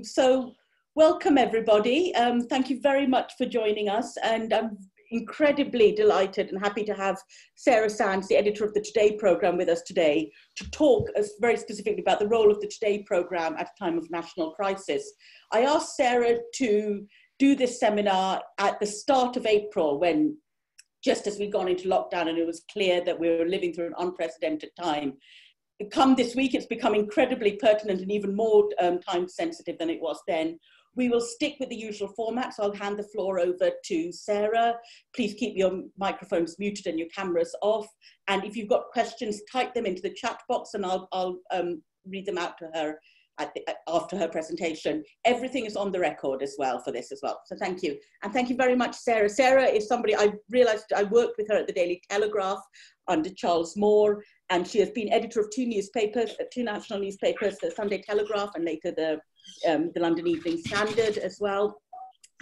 So, welcome everybody. Um, thank you very much for joining us, and I'm incredibly delighted and happy to have Sarah Sands, the editor of the Today programme, with us today to talk very specifically about the role of the Today programme at a time of national crisis. I asked Sarah to do this seminar at the start of April when just as we'd gone into lockdown and it was clear that we were living through an unprecedented time come this week, it's become incredibly pertinent and even more um, time sensitive than it was then. We will stick with the usual format, so I'll hand the floor over to Sarah. Please keep your microphones muted and your cameras off. And if you've got questions, type them into the chat box and I'll, I'll um, read them out to her the, after her presentation. Everything is on the record as well for this as well. So thank you. And thank you very much, Sarah. Sarah is somebody I realized I worked with her at the Daily Telegraph under Charles Moore and she has been editor of two newspapers, uh, two national newspapers, the Sunday Telegraph and later the, um, the London Evening Standard as well.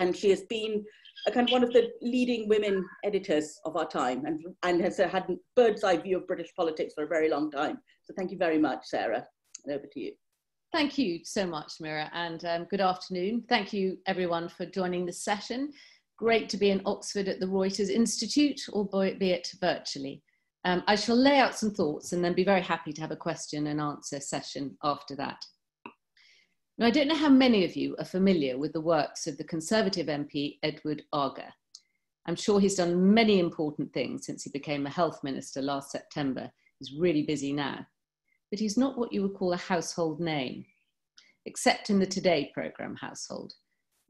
And she has been a kind of one of the leading women editors of our time and, and has uh, had a bird's eye view of British politics for a very long time. So thank you very much, Sarah. over to you. Thank you so much, Mira, and um, good afternoon. Thank you, everyone, for joining this session. Great to be in Oxford at the Reuters Institute, albeit virtually. Um, I shall lay out some thoughts and then be very happy to have a question and answer session after that. Now, I don't know how many of you are familiar with the works of the Conservative MP Edward Argar. I'm sure he's done many important things since he became a health minister last September. He's really busy now. But he's not what you would call a household name, except in the Today programme household.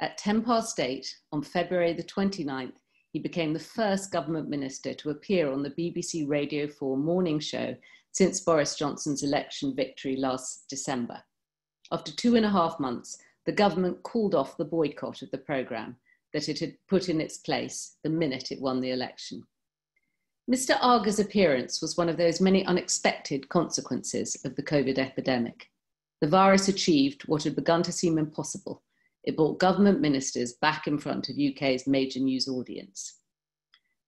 At 10 past 8 on February the 29th, he became the first government minister to appear on the BBC Radio 4 morning show since Boris Johnson's election victory last December. After two and a half months, the government called off the boycott of the programme that it had put in its place the minute it won the election. Mr. Argar's appearance was one of those many unexpected consequences of the COVID epidemic. The virus achieved what had begun to seem impossible it brought government ministers back in front of UK's major news audience.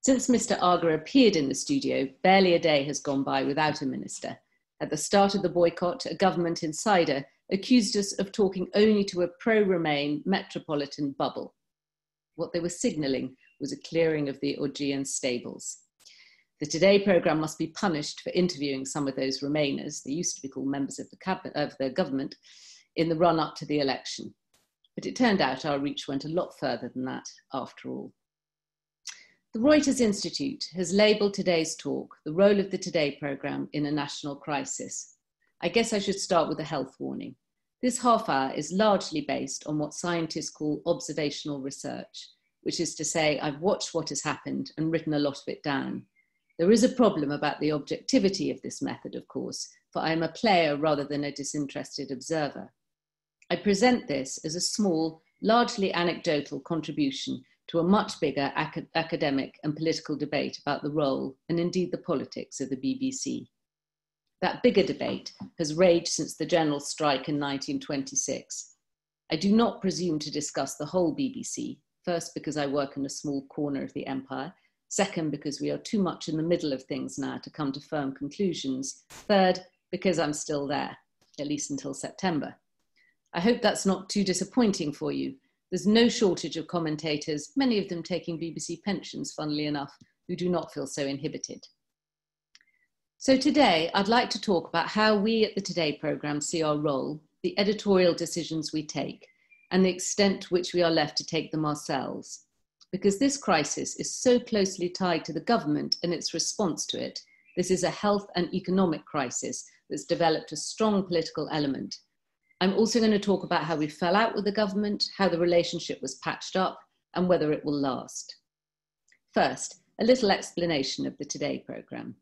Since Mr. Argar appeared in the studio, barely a day has gone by without a minister. At the start of the boycott, a government insider accused us of talking only to a pro Remain metropolitan bubble. What they were signalling was a clearing of the Augean stables. The Today programme must be punished for interviewing some of those Remainers, they used to be called members of the, cabinet, of the government, in the run up to the election. But it turned out our reach went a lot further than that after all. The Reuters Institute has labelled today's talk the role of the Today programme in a national crisis. I guess I should start with a health warning. This half hour is largely based on what scientists call observational research, which is to say, I've watched what has happened and written a lot of it down. There is a problem about the objectivity of this method, of course, for I am a player rather than a disinterested observer. I present this as a small, largely anecdotal contribution to a much bigger ac- academic and political debate about the role and indeed the politics of the BBC. That bigger debate has raged since the general strike in 1926. I do not presume to discuss the whole BBC, first because I work in a small corner of the empire, second because we are too much in the middle of things now to come to firm conclusions, third because I'm still there, at least until September. I hope that's not too disappointing for you. There's no shortage of commentators, many of them taking BBC pensions, funnily enough, who do not feel so inhibited. So today, I'd like to talk about how we at the Today programme see our role, the editorial decisions we take, and the extent to which we are left to take them ourselves. Because this crisis is so closely tied to the government and its response to it, this is a health and economic crisis that's developed a strong political element I'm also going to talk about how we fell out with the government, how the relationship was patched up, and whether it will last. First, a little explanation of the Today programme.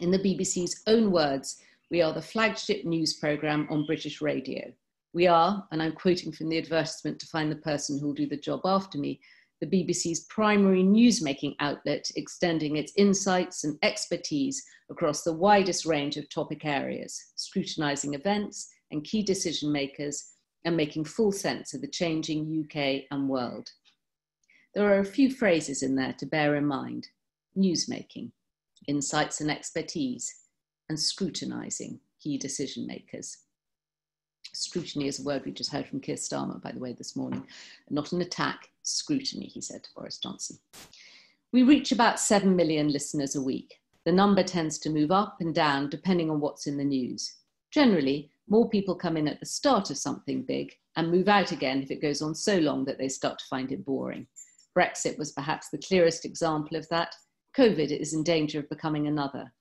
In the BBC's own words, we are the flagship news programme on British radio. We are, and I'm quoting from the advertisement to find the person who will do the job after me, the BBC's primary newsmaking outlet, extending its insights and expertise across the widest range of topic areas, scrutinising events, and key decision makers and making full sense of the changing UK and world. There are a few phrases in there to bear in mind newsmaking, insights and expertise, and scrutinising key decision makers. Scrutiny is a word we just heard from Keir Starmer, by the way, this morning. Not an attack, scrutiny, he said to Boris Johnson. We reach about 7 million listeners a week. The number tends to move up and down depending on what's in the news. Generally, more people come in at the start of something big and move out again if it goes on so long that they start to find it boring. Brexit was perhaps the clearest example of that. COVID is in danger of becoming another.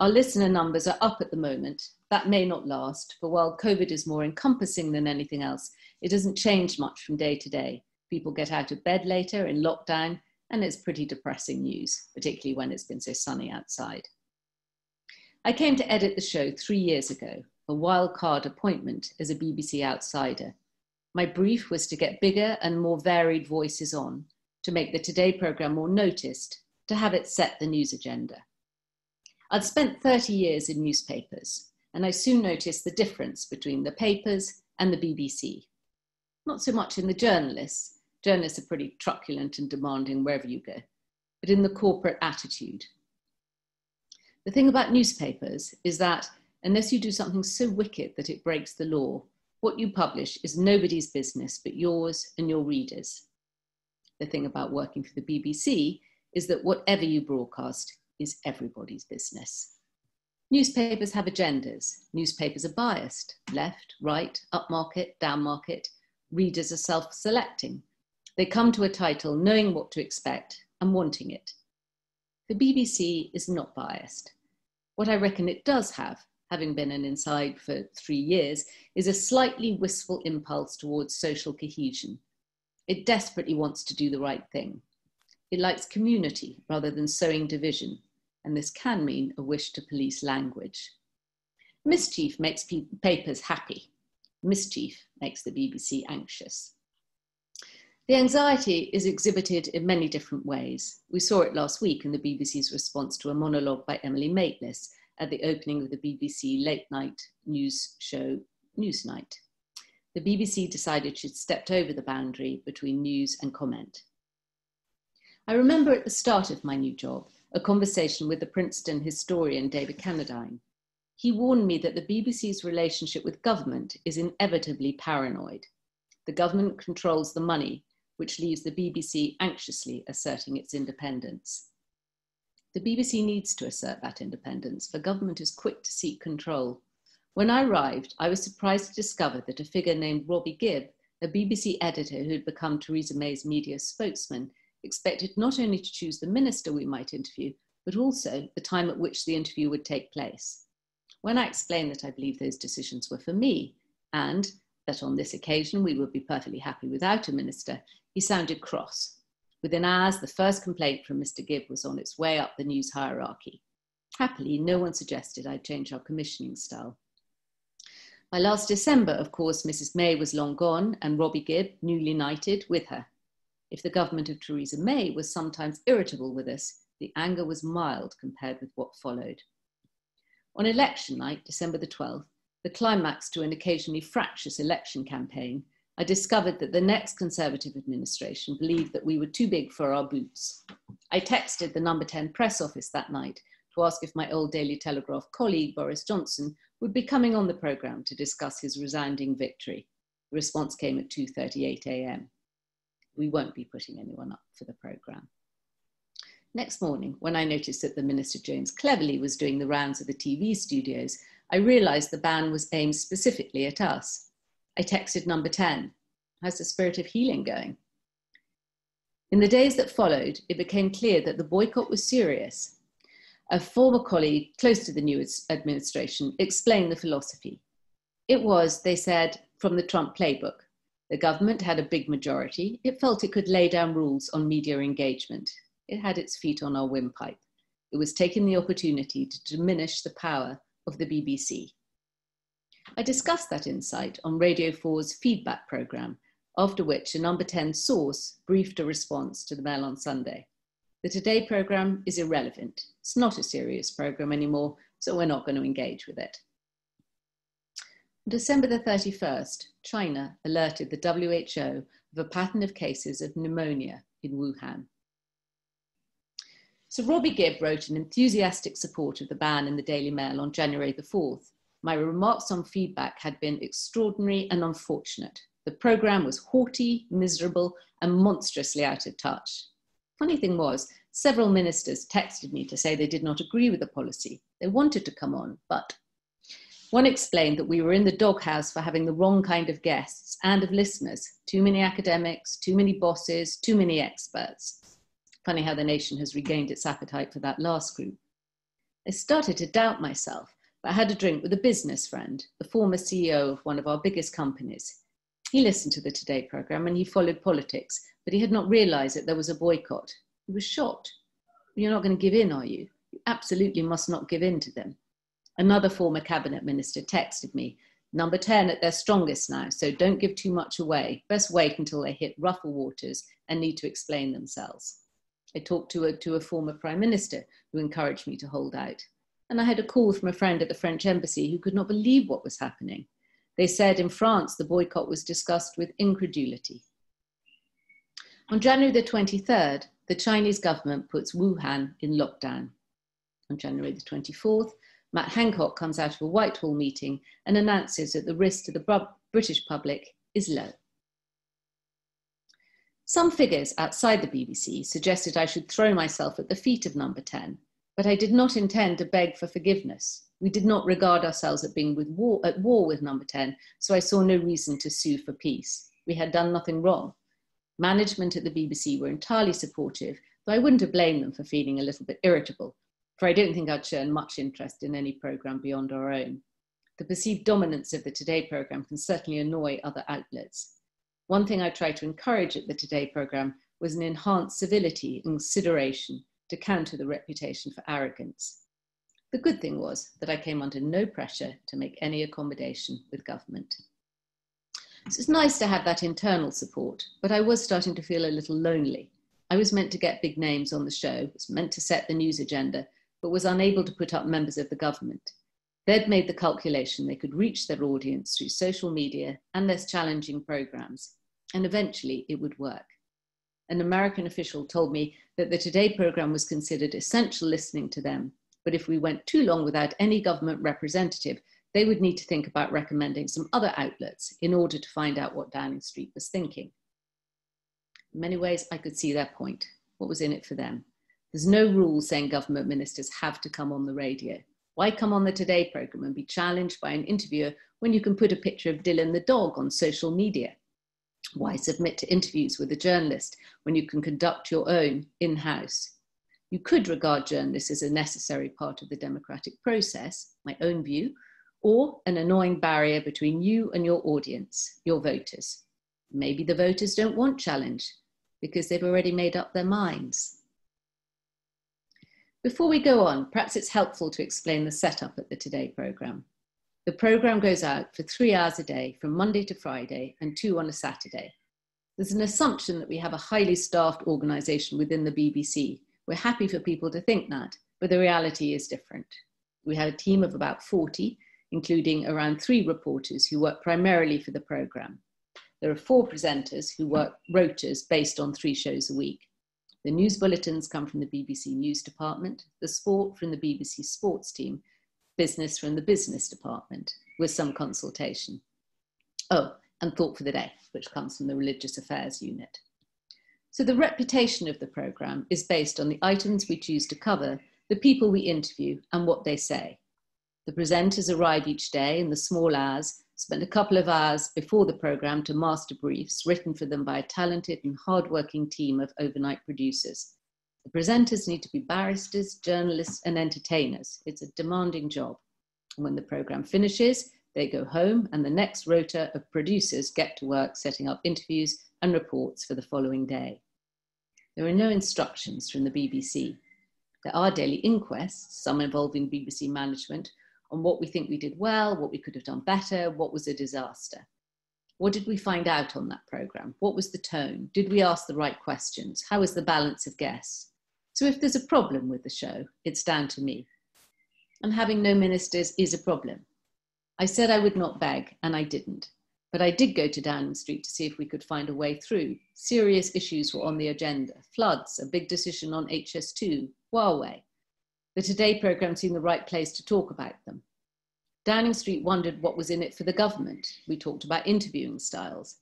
Our listener numbers are up at the moment. That may not last, for while COVID is more encompassing than anything else, it doesn't change much from day to day. People get out of bed later in lockdown, and it's pretty depressing news, particularly when it's been so sunny outside. I came to edit the show three years ago, a wild card appointment as a BBC outsider. My brief was to get bigger and more varied voices on, to make the Today programme more noticed, to have it set the news agenda. I'd spent 30 years in newspapers, and I soon noticed the difference between the papers and the BBC. Not so much in the journalists, journalists are pretty truculent and demanding wherever you go, but in the corporate attitude. The thing about newspapers is that unless you do something so wicked that it breaks the law, what you publish is nobody's business but yours and your readers. The thing about working for the BBC is that whatever you broadcast is everybody's business. Newspapers have agendas. Newspapers are biased left, right, upmarket, downmarket. Readers are self selecting. They come to a title knowing what to expect and wanting it. The BBC is not biased. What I reckon it does have, having been an inside for three years, is a slightly wistful impulse towards social cohesion. It desperately wants to do the right thing. It likes community rather than sowing division and this can mean a wish to police language. Mischief makes pe- papers happy. Mischief makes the BBC anxious. The anxiety is exhibited in many different ways. We saw it last week in the BBC's response to a monologue by Emily Maitlis at the opening of the BBC late night news show Newsnight. The BBC decided she'd stepped over the boundary between news and comment. I remember at the start of my new job a conversation with the Princeton historian David Cannadine. He warned me that the BBC's relationship with government is inevitably paranoid. The government controls the money, which leaves the BBC anxiously asserting its independence. The BBC needs to assert that independence, for government is quick to seek control. When I arrived, I was surprised to discover that a figure named Robbie Gibb, a BBC editor who had become Theresa May's media spokesman, expected not only to choose the minister we might interview, but also the time at which the interview would take place. When I explained that I believed those decisions were for me, and that on this occasion we would be perfectly happy without a minister, he sounded cross. Within hours, the first complaint from Mr. Gibb was on its way up the news hierarchy. Happily, no one suggested I change our commissioning style. By last December, of course, Mrs. May was long gone, and Robbie Gibb, newly knighted, with her. If the government of Theresa May was sometimes irritable with us, the anger was mild compared with what followed. On election night, December the 12th, the climax to an occasionally fractious election campaign, I discovered that the next Conservative administration believed that we were too big for our boots. I texted the number 10 press office that night to ask if my old Daily Telegraph colleague, Boris Johnson, would be coming on the programme to discuss his resounding victory. The response came at 2.38 a.m we won't be putting anyone up for the programme. Next morning, when I noticed that the Minister James Cleverly was doing the rounds of the TV studios, I realised the ban was aimed specifically at us. I texted number 10. How's the spirit of healing going? In the days that followed, it became clear that the boycott was serious. A former colleague close to the new administration explained the philosophy. It was, they said, from the Trump playbook the government had a big majority. It felt it could lay down rules on media engagement. It had its feet on our windpipe. It was taking the opportunity to diminish the power of the BBC. I discussed that insight on Radio 4's feedback programme, after which a number 10 source briefed a response to the Mail on Sunday. The Today programme is irrelevant. It's not a serious programme anymore, so we're not going to engage with it. December the 31st, China alerted the WHO of a pattern of cases of pneumonia in Wuhan. So Robbie Gibb wrote an enthusiastic support of the ban in the Daily Mail on January the 4th. My remarks on feedback had been extraordinary and unfortunate. The programme was haughty, miserable, and monstrously out of touch. Funny thing was, several ministers texted me to say they did not agree with the policy. They wanted to come on, but one explained that we were in the doghouse for having the wrong kind of guests and of listeners too many academics, too many bosses, too many experts. Funny how the nation has regained its appetite for that last group. I started to doubt myself, but I had a drink with a business friend, the former CEO of one of our biggest companies. He listened to the Today programme and he followed politics, but he had not realised that there was a boycott. He was shocked. You're not going to give in, are you? You absolutely must not give in to them. Another former cabinet minister texted me, number 10 at their strongest now, so don't give too much away. Best wait until they hit rougher waters and need to explain themselves. I talked to a, to a former prime minister who encouraged me to hold out. And I had a call from a friend at the French embassy who could not believe what was happening. They said in France the boycott was discussed with incredulity. On January the 23rd, the Chinese government puts Wuhan in lockdown. On January the 24th, Matt Hancock comes out of a Whitehall meeting and announces that the risk to the British public is low. Some figures outside the BBC suggested I should throw myself at the feet of number 10, but I did not intend to beg for forgiveness. We did not regard ourselves as being with war, at war with number 10, so I saw no reason to sue for peace. We had done nothing wrong. Management at the BBC were entirely supportive, though I wouldn't have blamed them for feeling a little bit irritable for I don't think I'd shown much interest in any programme beyond our own. The perceived dominance of the Today programme can certainly annoy other outlets. One thing I tried to encourage at the Today programme was an enhanced civility and consideration to counter the reputation for arrogance. The good thing was that I came under no pressure to make any accommodation with government. So it's nice to have that internal support, but I was starting to feel a little lonely. I was meant to get big names on the show, was meant to set the news agenda, but was unable to put up members of the government. They'd made the calculation they could reach their audience through social media and less challenging programs, and eventually it would work. An American official told me that the Today program was considered essential listening to them, but if we went too long without any government representative, they would need to think about recommending some other outlets in order to find out what Downing Street was thinking. In many ways, I could see their point. What was in it for them? There's no rule saying government ministers have to come on the radio. Why come on the Today programme and be challenged by an interviewer when you can put a picture of Dilyn the dog on social media? Why submit to interviews with a journalist when you can conduct your own in house? You could regard journalists as a necessary part of the democratic process, my own view, or an annoying barrier between you and your audience, your voters. Maybe the voters don't want challenge because they've already made up their minds. Before we go on, perhaps it's helpful to explain the setup at the Today programme. The programme goes out for three hours a day from Monday to Friday and two on a Saturday. There's an assumption that we have a highly staffed organisation within the BBC. We're happy for people to think that, but the reality is different. We have a team of about 40, including around three reporters who work primarily for the programme. There are four presenters who work rotas based on three shows a week. The news bulletins come from the BBC News Department, the sport from the BBC Sports team, business from the business department, with some consultation. Oh, and Thought for the Day, which comes from the Religious Affairs Unit. So the reputation of the programme is based on the items we choose to cover, the people we interview, and what they say. The presenters arrive each day in the small hours spend a couple of hours before the program to master briefs written for them by a talented and hardworking team of overnight producers. The presenters need to be barristers, journalists, and entertainers. It's a demanding job. And when the program finishes, they go home, and the next rota of producers get to work setting up interviews and reports for the following day. There are no instructions from the BBC. There are daily inquests, some involving BBC management, on what we think we did well, what we could have done better, what was a disaster. What did we find out on that programme? What was the tone? Did we ask the right questions? How was the balance of guests? So if there's a problem with the show, it's down to me. And having no ministers is a problem. I said I would not beg, and I didn't. But I did go to Downing Street to see if we could find a way through. Serious issues were on the agenda floods, a big decision on HS2, Huawei. The Today programme seemed the right place to talk about them. Downing Street wondered what was in it for the government. We talked about interviewing styles.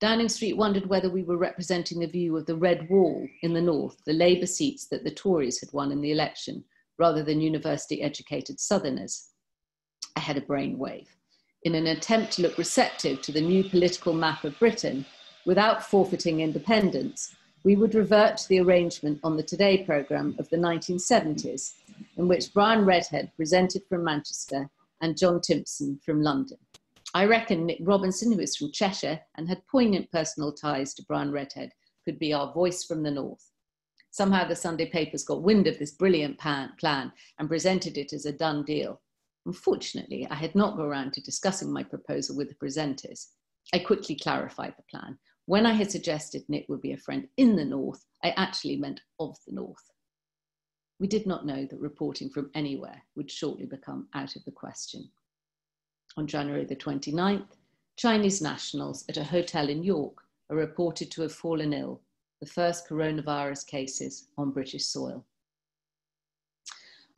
Downing Street wondered whether we were representing the view of the Red Wall in the north, the Labour seats that the Tories had won in the election, rather than university educated Southerners. I had a brainwave. In an attempt to look receptive to the new political map of Britain, without forfeiting independence, we would revert to the arrangement on the Today programme of the 1970s, in which Brian Redhead presented from Manchester and John Timpson from London. I reckon Nick Robinson, who is from Cheshire and had poignant personal ties to Brian Redhead, could be our voice from the north. Somehow the Sunday papers got wind of this brilliant plan and presented it as a done deal. Unfortunately, I had not got around to discussing my proposal with the presenters. I quickly clarified the plan. When I had suggested Nick would be a friend in the North, I actually meant of the North. We did not know that reporting from anywhere would shortly become out of the question. On January the 29th, Chinese nationals at a hotel in York are reported to have fallen ill, the first coronavirus cases on British soil.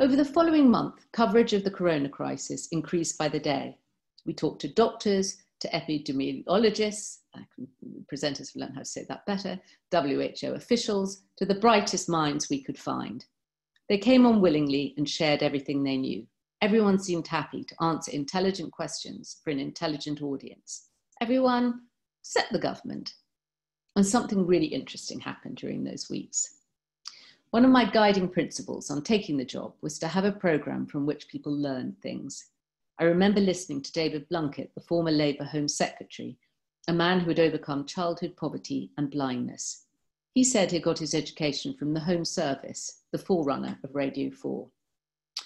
Over the following month, coverage of the corona crisis increased by the day. We talked to doctors, to epidemiologists, presenters will learn how to say that better, WHO officials, to the brightest minds we could find. They came on willingly and shared everything they knew. Everyone seemed happy to answer intelligent questions for an intelligent audience. Everyone, except the government. And something really interesting happened during those weeks. One of my guiding principles on taking the job was to have a program from which people learn things. I remember listening to David Blunkett, the former Labour Home Secretary, a man who had overcome childhood poverty and blindness. He said he got his education from the Home Service, the forerunner of Radio 4.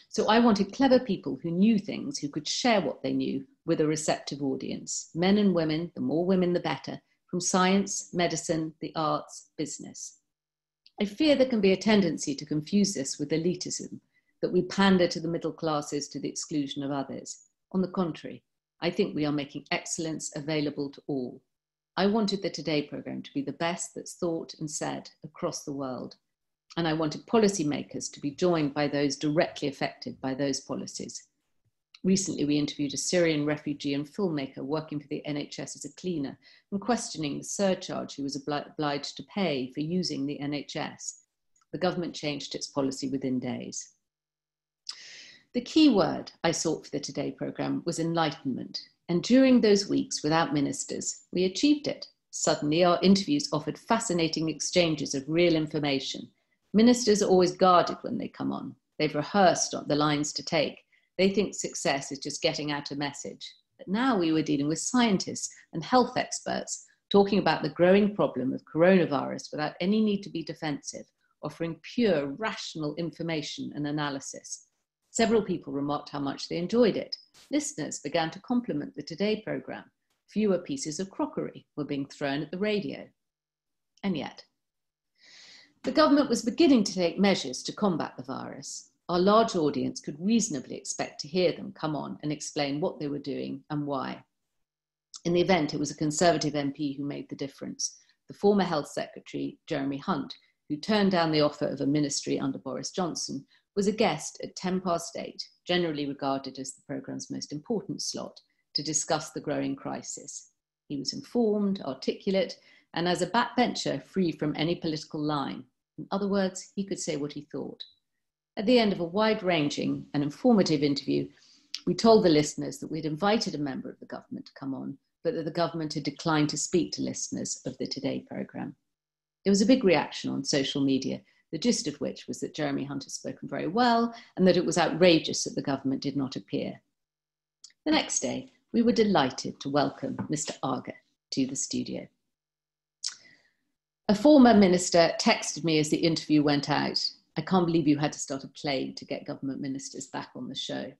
So I wanted clever people who knew things, who could share what they knew with a receptive audience men and women, the more women, the better, from science, medicine, the arts, business. I fear there can be a tendency to confuse this with elitism, that we pander to the middle classes to the exclusion of others. On the contrary, I think we are making excellence available to all. I wanted the Today programme to be the best that's thought and said across the world. And I wanted policymakers to be joined by those directly affected by those policies. Recently, we interviewed a Syrian refugee and filmmaker working for the NHS as a cleaner and questioning the surcharge he was obliged to pay for using the NHS. The government changed its policy within days. The key word I sought for the Today programme was enlightenment, and during those weeks without ministers, we achieved it. Suddenly, our interviews offered fascinating exchanges of real information. Ministers are always guarded when they come on. They've rehearsed the lines to take. They think success is just getting out a message. But now we were dealing with scientists and health experts talking about the growing problem of coronavirus without any need to be defensive, offering pure, rational information and analysis. Several people remarked how much they enjoyed it. Listeners began to compliment the Today programme. Fewer pieces of crockery were being thrown at the radio. And yet, the government was beginning to take measures to combat the virus. Our large audience could reasonably expect to hear them come on and explain what they were doing and why. In the event, it was a Conservative MP who made the difference, the former Health Secretary, Jeremy Hunt, who turned down the offer of a ministry under Boris Johnson was a guest at 10 past 8, generally regarded as the programme's most important slot, to discuss the growing crisis. He was informed, articulate, and as a backbencher, free from any political line. In other words, he could say what he thought. At the end of a wide ranging and informative interview, we told the listeners that we'd invited a member of the government to come on, but that the government had declined to speak to listeners of the Today programme. There was a big reaction on social media, the gist of which was that Jeremy Hunt had spoken very well and that it was outrageous that the government did not appear. The next day, we were delighted to welcome Mr. Argar to the studio. A former minister texted me as the interview went out. I can't believe you had to start a play to get government ministers back on the show.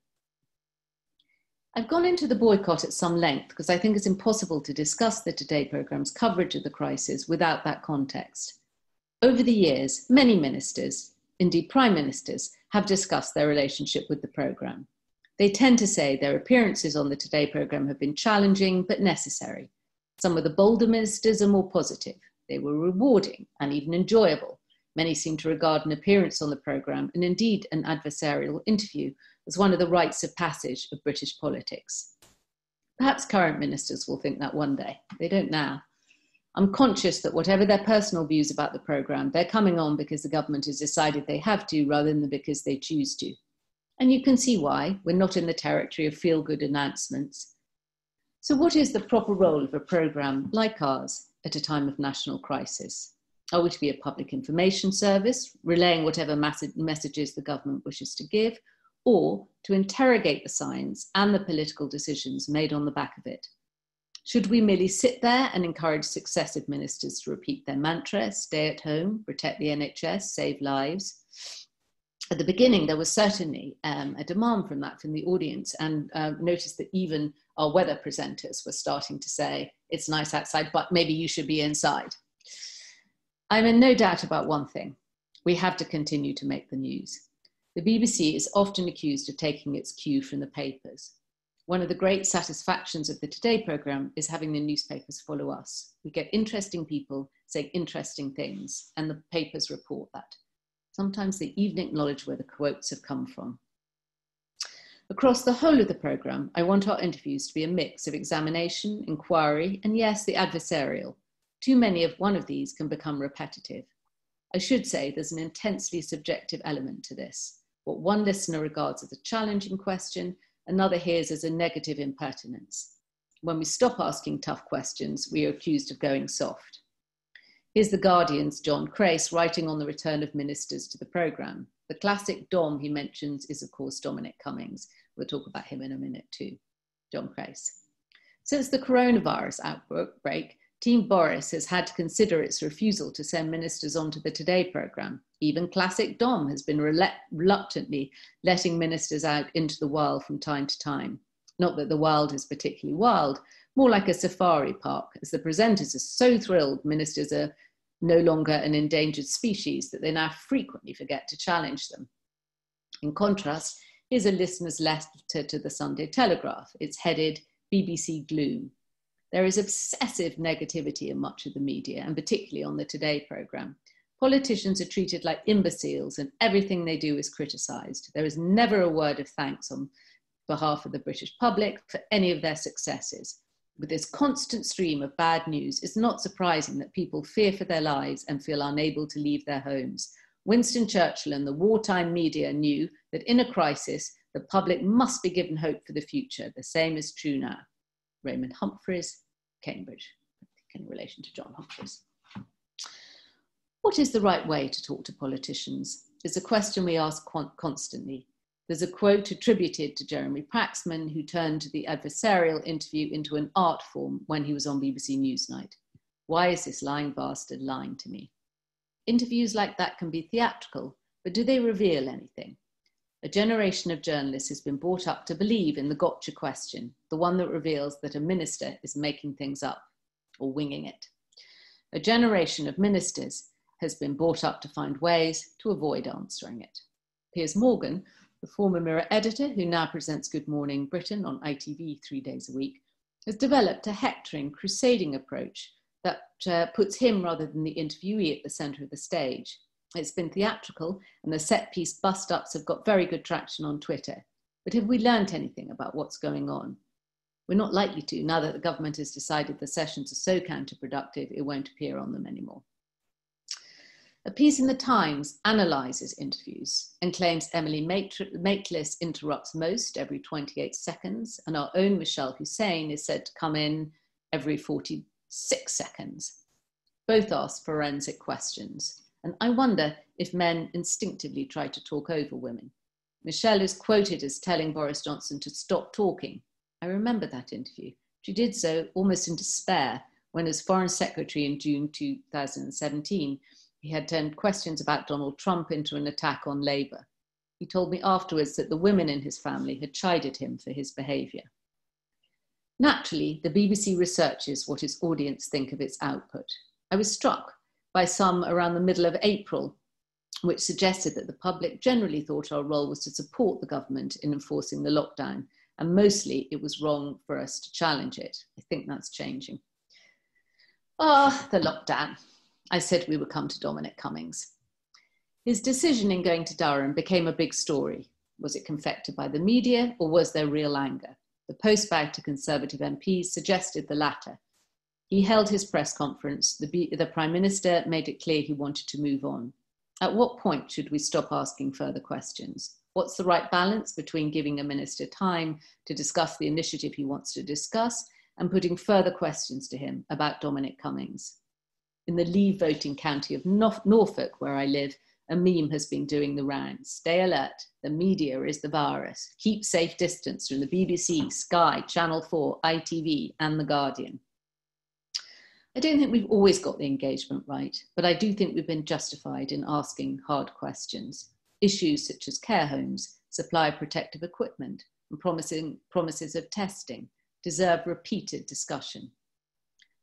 I've gone into the boycott at some length because I think it's impossible to discuss the Today programme's coverage of the crisis without that context. Over the years, many ministers, indeed prime ministers, have discussed their relationship with the programme. They tend to say their appearances on the Today programme have been challenging but necessary. Some of the bolder ministers are more positive. They were rewarding and even enjoyable. Many seem to regard an appearance on the programme and indeed an adversarial interview as one of the rites of passage of British politics. Perhaps current ministers will think that one day. They don't now. I'm conscious that whatever their personal views about the programme, they're coming on because the government has decided they have to rather than because they choose to. And you can see why. We're not in the territory of feel good announcements. So, what is the proper role of a programme like ours at a time of national crisis? Are we to be a public information service, relaying whatever messages the government wishes to give, or to interrogate the science and the political decisions made on the back of it? Should we merely sit there and encourage successive ministers to repeat their mantra stay at home, protect the NHS, save lives? At the beginning, there was certainly um, a demand from that from the audience, and uh, noticed that even our weather presenters were starting to say, It's nice outside, but maybe you should be inside. I'm in no doubt about one thing we have to continue to make the news. The BBC is often accused of taking its cue from the papers. One of the great satisfactions of the Today programme is having the newspapers follow us. We get interesting people saying interesting things, and the papers report that. Sometimes they even acknowledge where the quotes have come from. Across the whole of the programme, I want our interviews to be a mix of examination, inquiry, and yes, the adversarial. Too many of one of these can become repetitive. I should say there's an intensely subjective element to this. What one listener regards as a challenging question another hears as a negative impertinence. When we stop asking tough questions, we are accused of going soft. Here's The Guardian's John Crace writing on the return of ministers to the programme. The classic Dom he mentions is, of course, Dominic Cummings. We'll talk about him in a minute too. John Crace. Since the coronavirus outbreak, Team Boris has had to consider its refusal to send ministers onto the Today programme. Even classic Dom has been reluctantly letting ministers out into the wild from time to time. Not that the wild is particularly wild, more like a safari park, as the presenters are so thrilled ministers are no longer an endangered species that they now frequently forget to challenge them. In contrast, here's a listener's letter to the Sunday Telegraph. It's headed BBC Gloom. There is obsessive negativity in much of the media, and particularly on the Today programme. Politicians are treated like imbeciles, and everything they do is criticised. There is never a word of thanks on behalf of the British public for any of their successes. With this constant stream of bad news, it's not surprising that people fear for their lives and feel unable to leave their homes. Winston Churchill and the wartime media knew that in a crisis, the public must be given hope for the future. The same is true now. Raymond Humphreys, Cambridge, in relation to John Humphrys. What is the right way to talk to politicians? Is a question we ask constantly. There's a quote attributed to Jeremy Paxman, who turned the adversarial interview into an art form when he was on BBC Newsnight. Why is this lying bastard lying to me? Interviews like that can be theatrical, but do they reveal anything? A generation of journalists has been brought up to believe in the gotcha question, the one that reveals that a minister is making things up or winging it. A generation of ministers has been brought up to find ways to avoid answering it. Piers Morgan, the former Mirror editor who now presents Good Morning Britain on ITV three days a week, has developed a hectoring, crusading approach that uh, puts him rather than the interviewee at the centre of the stage. It's been theatrical, and the set piece bust ups have got very good traction on Twitter. But have we learnt anything about what's going on? We're not likely to now that the government has decided the sessions are so counterproductive it won't appear on them anymore. A piece in the Times analyses interviews and claims Emily Maitlis interrupts most every 28 seconds, and our own Mishal Husain is said to come in every 46 seconds. Both ask forensic questions. And I wonder if men instinctively try to talk over women. Mishal is quoted as telling Boris Johnson to stop talking. I remember that interview. She did so almost in despair when, as Foreign Secretary in June 2017, he had turned questions about Donald Trump into an attack on Labour. He told me afterwards that the women in his family had chided him for his behaviour. Naturally, the BBC researches what its audience think of its output. I was struck by some around the middle of April, which suggested that the public generally thought our role was to support the government in enforcing the lockdown, and mostly it was wrong for us to challenge it. I think that's changing. Ah, the lockdown. I said we would come to Dominic Cummings. His decision in going to Durham became a big story. Was it confected by the media or was there real anger? The postbag to Conservative MPs suggested the latter. He held his press conference. The, the Prime Minister made it clear he wanted to move on. At what point should we stop asking further questions? What's the right balance between giving a minister time to discuss the initiative he wants to discuss and putting further questions to him about Dominic Cummings? In the Leave voting county of Norfolk, where I live, a meme has been doing the rounds. Stay alert. The media is the virus. Keep safe distance from the BBC, Sky, Channel 4, ITV, and The Guardian. I don't think we've always got the engagement right, but I do think we've been justified in asking hard questions. Issues such as care homes, supply of protective equipment, and promising, promises of testing deserve repeated discussion.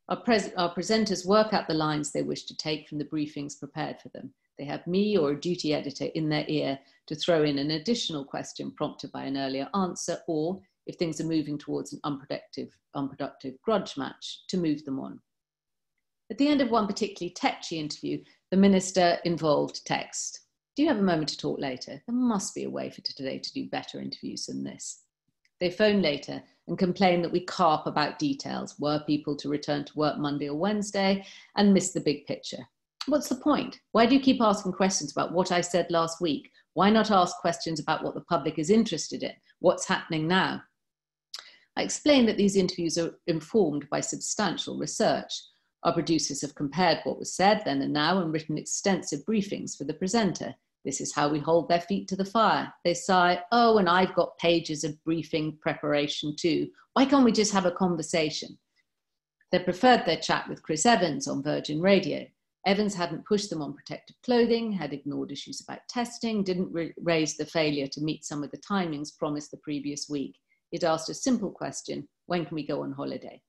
Our, pres- our presenters work out the lines they wish to take from the briefings prepared for them. They have me or a duty editor in their ear to throw in an additional question prompted by an earlier answer, or if things are moving towards an unproductive, unproductive grudge match, to move them on. At the end of one particularly tetchy interview, the minister involved text. Do you have a moment to talk later? There must be a way for today to do better interviews than this. They phone later and complain that we carp about details. Were people to return to work Monday or Wednesday and miss the big picture? What's the point? Why do you keep asking questions about what I said last week? Why not ask questions about what the public is interested in? What's happening now? I explained that these interviews are informed by substantial research. Our producers have compared what was said then and now and written extensive briefings for the presenter. This is how we hold their feet to the fire. They sigh, Oh, and I've got pages of briefing preparation too. Why can't we just have a conversation? They preferred their chat with Chris Evans on Virgin Radio. Evans hadn't pushed them on protective clothing, had ignored issues about testing, didn't raise the failure to meet some of the timings promised the previous week. He'd asked a simple question when can we go on holiday?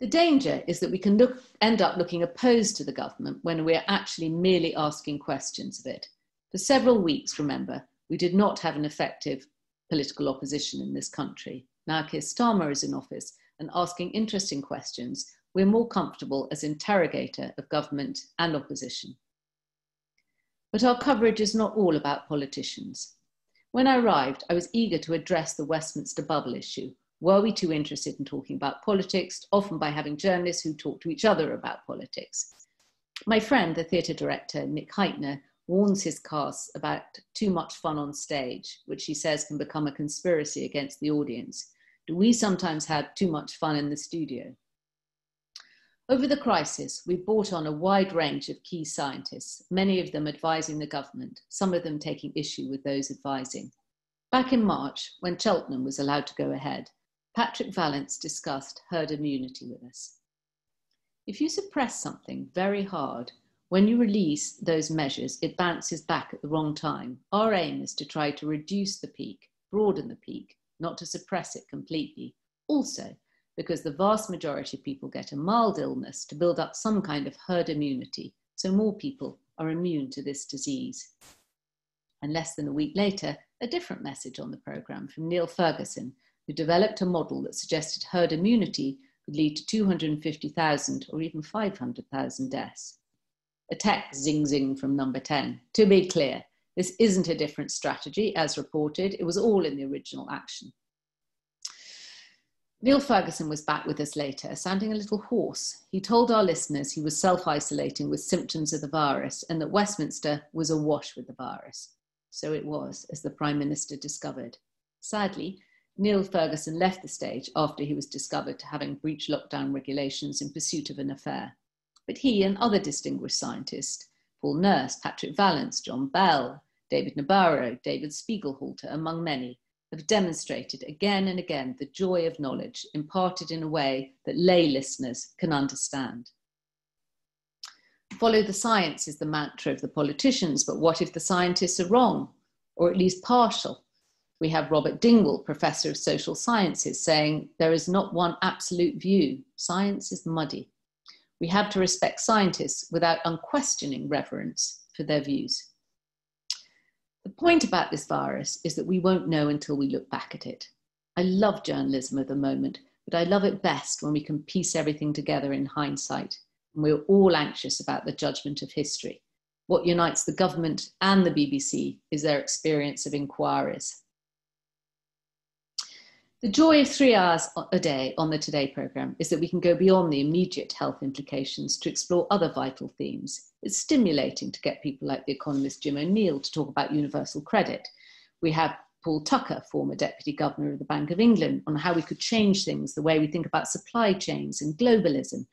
The danger is that we can look, end up looking opposed to the government when we are actually merely asking questions of it. For several weeks, remember, we did not have an effective political opposition in this country. Now Keir Starmer is in office and asking interesting questions, we're more comfortable as interrogator of government and opposition. But our coverage is not all about politicians. When I arrived, I was eager to address the Westminster bubble issue, were we too interested in talking about politics, often by having journalists who talk to each other about politics? My friend, the theatre director Nick Hytner, warns his cast about too much fun on stage, which he says can become a conspiracy against the audience. Do we sometimes have too much fun in the studio? Over the crisis, we brought on a wide range of key scientists, many of them advising the government, some of them taking issue with those advising. Back in March, when Cheltenham was allowed to go ahead, Patrick Vallance discussed herd immunity with us. If you suppress something very hard, when you release those measures, it bounces back at the wrong time. Our aim is to try to reduce the peak, broaden the peak, not to suppress it completely. Also, because the vast majority of people get a mild illness to build up some kind of herd immunity, so more people are immune to this disease. And less than a week later, a different message on the programme from Neil Ferguson, who developed a model that suggested herd immunity could lead to 250,000 or even 500,000 deaths. A tech zing zing from number 10. To be clear, this isn't a different strategy as reported, it was all in the original action. Neil Ferguson was back with us later, sounding a little hoarse. He told our listeners he was self isolating with symptoms of the virus and that Westminster was awash with the virus. So it was, as the Prime Minister discovered. Sadly, Neil Ferguson left the stage after he was discovered to having breached lockdown regulations in pursuit of an affair. But he and other distinguished scientists, Paul Nurse, Patrick Vallance, John Bell, David Nabarro, David Spiegelhalter, among many, have demonstrated again and again the joy of knowledge imparted in a way that lay listeners can understand. Follow the science is the mantra of the politicians, but what if the scientists are wrong, or at least partial? We have Robert Dingwall, Professor of Social Sciences, saying there is not one absolute view. Science is muddy. We have to respect scientists without unquestioning reverence for their views. The point about this virus is that we won't know until we look back at it. I love journalism at the moment, but I love it best when we can piece everything together in hindsight. And we're all anxious about the judgment of history. What unites the government and the BBC is their experience of inquiries. The joy of three hours a day on the Today programme is that we can go beyond the immediate health implications to explore other vital themes. It's stimulating to get people like the economist Jim O'Neill to talk about universal credit. We have Paul Tucker, former Deputy Governor of the Bank of England, on how we could change things, the way we think about supply chains and globalism.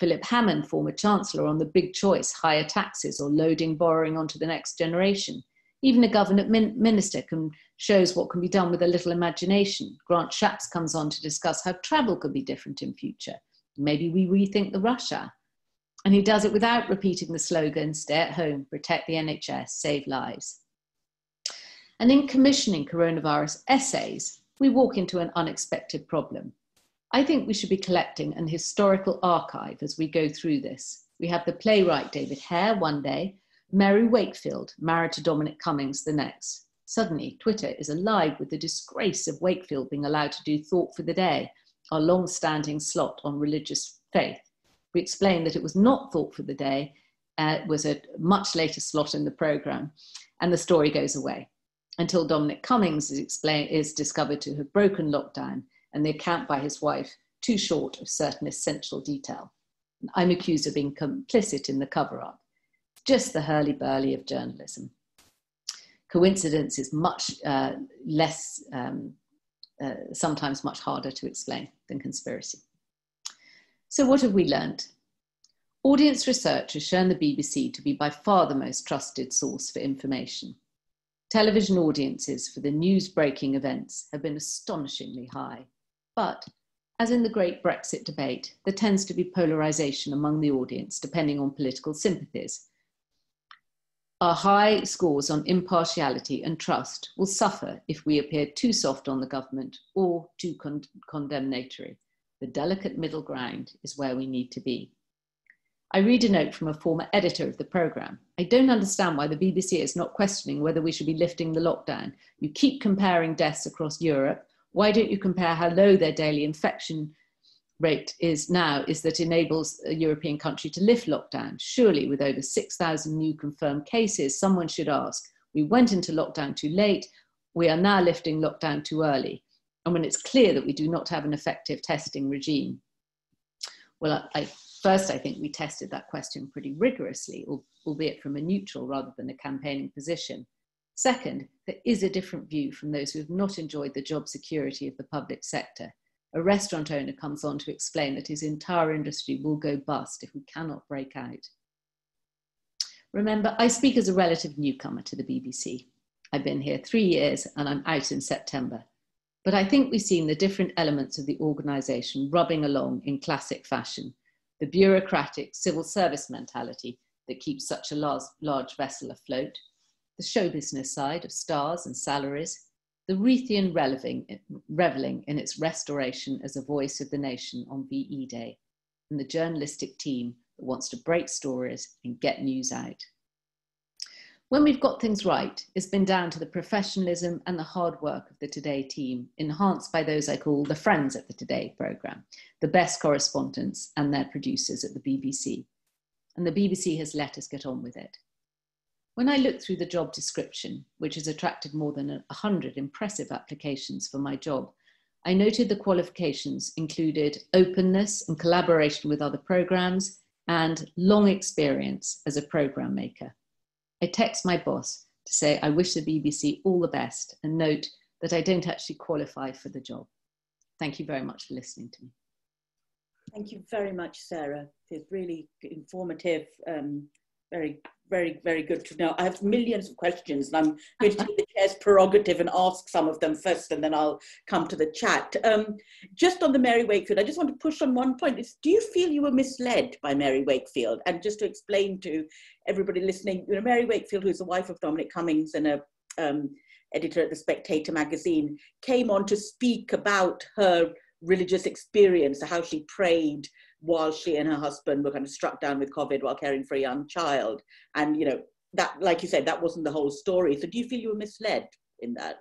Philip Hammond, former Chancellor, on the big choice higher taxes or loading borrowing onto the next generation. Even a government min- minister can shows what can be done with a little imagination. Grant Shapps comes on to discuss how travel could be different in future. Maybe we rethink the hour. And he does it without repeating the slogan stay at home, protect the NHS, save lives. And in commissioning coronavirus essays, we walk into an unexpected problem. I think we should be collecting an historical archive as we go through this. We have the playwright David Hare one day, Mary Wakefield, married to Dominic Cummings, the next. Suddenly, Twitter is alive with the disgrace of Wakefield being allowed to do Thought for the Day, our long standing slot on religious faith. We explain that it was not Thought for the Day, uh, it was a much later slot in the programme, and the story goes away until Dominic Cummings is, explain, is discovered to have broken lockdown and the account by his wife too short of certain essential detail. I'm accused of being complicit in the cover up just the hurly burly of journalism. Coincidence is much uh, less, um, uh, sometimes much harder to explain than conspiracy. So, what have we learned? Audience research has shown the BBC to be by far the most trusted source for information. Television audiences for the news breaking events have been astonishingly high. But, as in the great Brexit debate, there tends to be polarisation among the audience depending on political sympathies, our high scores on impartiality and trust will suffer if we appear too soft on the government or too con- condemnatory. The delicate middle ground is where we need to be. I read a note from a former editor of the programme. I don't understand why the BBC is not questioning whether we should be lifting the lockdown. You keep comparing deaths across Europe. Why don't you compare how low their daily infection rate is now is that enables a European country to lift lockdown. Surely, with over 6,000 new confirmed cases, someone should ask, we went into lockdown too late, we are now lifting lockdown too early. And when it's clear that we do not have an effective testing regime. Well, I, first, I think we tested that question pretty rigorously, albeit from a neutral rather than a campaigning position. Second, there is a different view from those who have not enjoyed the job security of the public sector a restaurant owner comes on to explain that his entire industry will go bust if we cannot break out. Remember, I speak as a relative newcomer to the BBC. I've been here three years and I'm out in September. But I think we've seen the different elements of the organisation rubbing along in classic fashion the bureaucratic civil service mentality that keeps such a large, large vessel afloat, the show business side of stars and salaries, the Reithian reveling in its restoration as a voice of the nation on VE Day, and the journalistic team that wants to break stories and get news out. When we've got things right, it's been down to the professionalism and the hard work of the Today team, enhanced by those I call the friends at the Today programme, the best correspondents and their producers at the BBC. And the BBC has let us get on with it. When I looked through the job description, which has attracted more than 100 impressive applications for my job, I noted the qualifications included openness and collaboration with other programs and long experience as a program maker. I text my boss to say I wish the BBC all the best and note that I don't actually qualify for the job. Thank you very much for listening to me. Thank you very much, Sarah. It's really informative um, very, very, very good to know. I have millions of questions, and I'm going to take the chair's prerogative and ask some of them first, and then I'll come to the chat. Um, just on the Mary Wakefield, I just want to push on one point. Is, do you feel you were misled by Mary Wakefield? And just to explain to everybody listening, you know, Mary Wakefield, who is the wife of Dominic Cummings and a um, editor at the Spectator magazine, came on to speak about her religious experience, how she prayed while she and her husband were kind of struck down with COVID while caring for a young child. And, you know, that, like you said, that wasn't the whole story. So do you feel you were misled in that?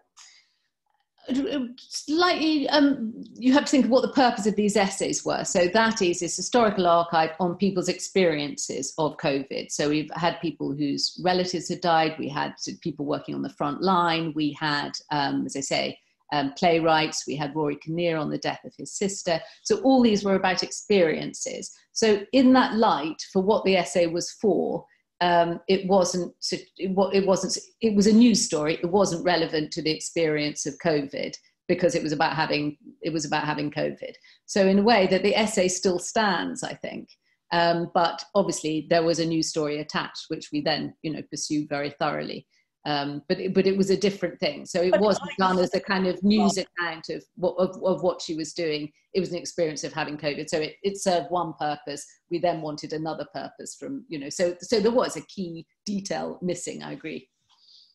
slightly um, you have to think of what the purpose of these essays were so that is this historical archive on people's experiences of covid so we've had people whose relatives had died we had people working on the front line we had um, as i say um, playwrights. We had rory kinnear on the death of his sister. So all these were about experiences. So in that light for what the essay was for um, it wasn't it wasn't it was a news story. It wasn't relevant to the experience of covid because it was about having it was about having covid. So in a way that the essay still stands i think. Um, but obviously there was a news story attached which we then you know pursued very thoroughly um, but it, but it was a different thing. So it but wasn't done as a kind of news account of what of, of, what she was doing. It was an experience of having COVID. So it, it served one purpose. We then wanted another purpose from you know. So so there was a key detail missing. I agree.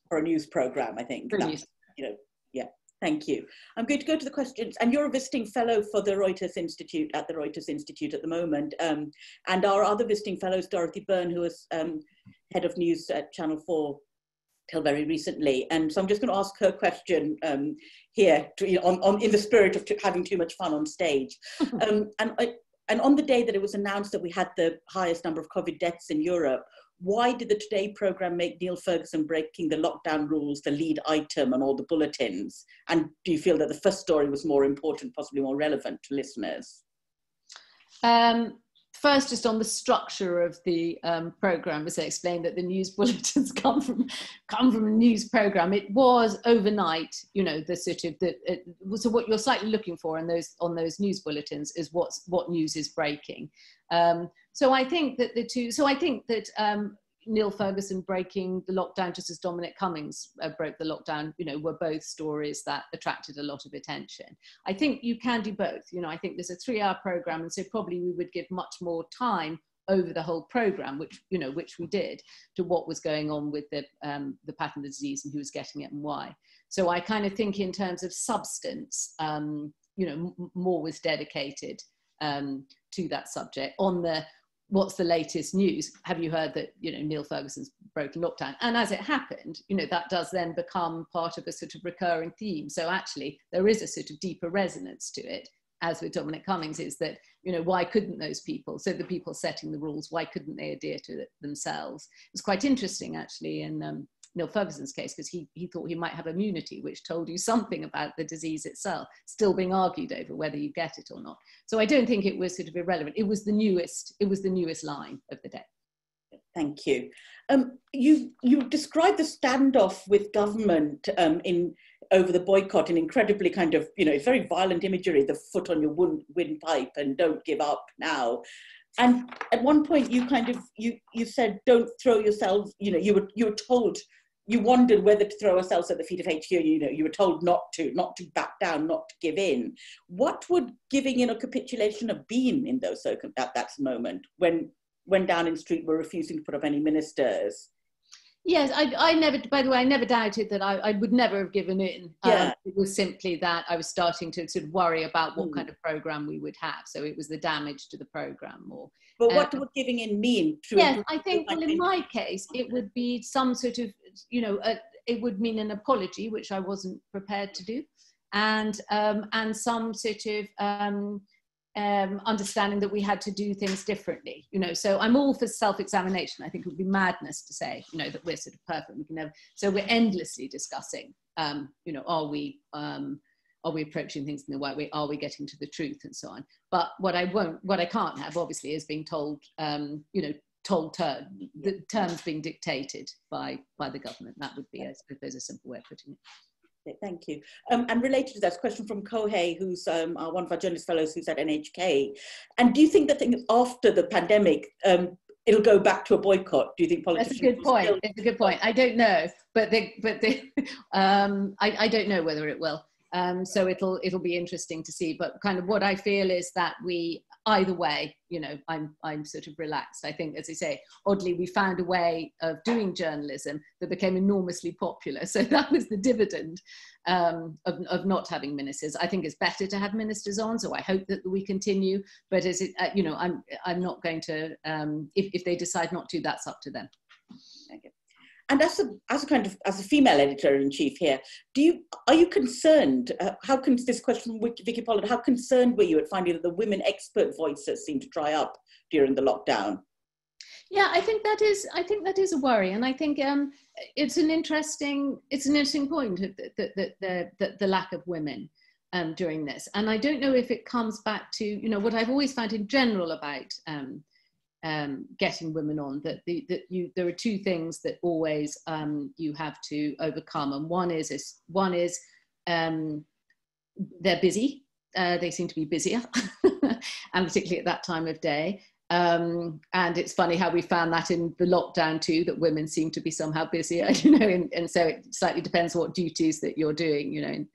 For a news program, I think. For news. You know, yeah. Thank you. I'm going to go to the questions. And you're a visiting fellow for the Reuters Institute at the Reuters Institute at the moment. Um, and our other visiting fellows, Dorothy Byrne, who is um, head of news at Channel 4 till very recently. And so I'm just going to ask her question um, here to, you know, on, on, in the spirit of having too much fun on stage. um, and, I, and on the day that it was announced that we had the highest number of COVID deaths in Europe, why did the Today programme make Neil Ferguson breaking the lockdown rules the lead item on all the bulletins? And do you feel that the first story was more important, possibly more relevant to listeners? Um, first just on the structure of the um, program as i explained that the news bulletins come from come from a news program. It was overnight you know the sort of the it, so what you're slightly looking for in those on those news bulletins is what's what news is breaking. Um, so i think that the two so i think that um, Neil Ferguson breaking the lockdown just as Dominic Cummings uh, broke the lockdown, you know, were both stories that attracted a lot of attention. I think you can do both. You know, I think there's a three hour program, and so probably we would give much more time over the whole program, which you know, which we did, to what was going on with the um, the pattern of the disease and who was getting it and why. So I kind of think in terms of substance, um, you know, more was dedicated um, to that subject on the what's the latest news? Have you heard that, you know, Neil Ferguson's broken lockdown? And as it happened, you know, that does then become part of a sort of recurring theme. So actually there is a sort of deeper resonance to it, as with Dominic Cummings, is that, you know, why couldn't those people, so the people setting the rules, why couldn't they adhere to it themselves? It's quite interesting actually in um, Neil Ferguson's case because he, he thought he might have immunity, which told you something about the disease itself, still being argued over whether you get it or not. So I don't think it was sort of irrelevant. It was the newest, it was the newest line of the day. Thank you. Um, you you described the standoff with government um, in over the boycott in incredibly kind of you know very violent imagery, the foot on your wind, windpipe and don't give up now and at one point you kind of you you said don't throw yourself you know you were you were told you wondered whether to throw ourselves at the feet of HQ. You know, you were told not to, not to back down, not to give in. What would giving in or capitulation have been in those at that moment when when Downing Street were refusing to put up any ministers? Yes, I, I never, by the way, I never doubted that I, I would never have given in. Um, yeah. Um, it was simply that I was starting to sort of worry about what mm. kind of program we would have. So it was the damage to the program more. But what um, would giving in mean? yes, I think, well, in my case, it would be some sort of, you know, a, it would mean an apology, which I wasn't prepared to do, and um, and some sort of um, understanding that we had to do things differently. You know, so I'm all for self-examination. I think it would be madness to say, you know, that we're sort of perfect. We can never. So we're endlessly discussing. Um, you know, are we? Um, are we approaching things in the right way? Are we getting to the truth and so on? But what I won't, what I can't have, obviously, is being told, um, you know, told term, the terms being dictated by by the government. That would be, a, there's a simple way of putting it. Thank you. Um, and related to that, a question from Kohei, who's um, one of our journalist fellows who's at NHK. And do you think that after the pandemic, um, it'll go back to a boycott? Do you think politicians? That's a good point. It's a good point. I don't know, but they, but they, um, I, I don't know whether it will. Um, so it'll it'll be interesting to see. But kind of what I feel is that we either way, you know, I'm I'm sort of relaxed. I think, as I say, oddly we found a way of doing journalism that became enormously popular. So that was the dividend um, of, of not having ministers. I think it's better to have ministers on. So I hope that we continue. But as it, uh, you know, I'm I'm not going to um, if if they decide not to, that's up to them. And as a as a kind of as a female editor in chief here, do you are you concerned? Uh, how can this question from Vicky Pollard? How concerned were you at finding that the women expert voices seemed to dry up during the lockdown? Yeah, I think that is. I think that is a worry, and I think um, it's an interesting. It's an interesting point that the, the, the, the lack of women um, during this, and I don't know if it comes back to you know what I've always found in general about um, um, getting women on that the, that you there are two things that always um, you have to overcome, and one is, is one is um, they're busy. Uh, they seem to be busier, and particularly at that time of day. Um, and it's funny how we found that in the lockdown too, that women seem to be somehow busier, you know, and, and so it slightly depends what duties that you're doing, you know.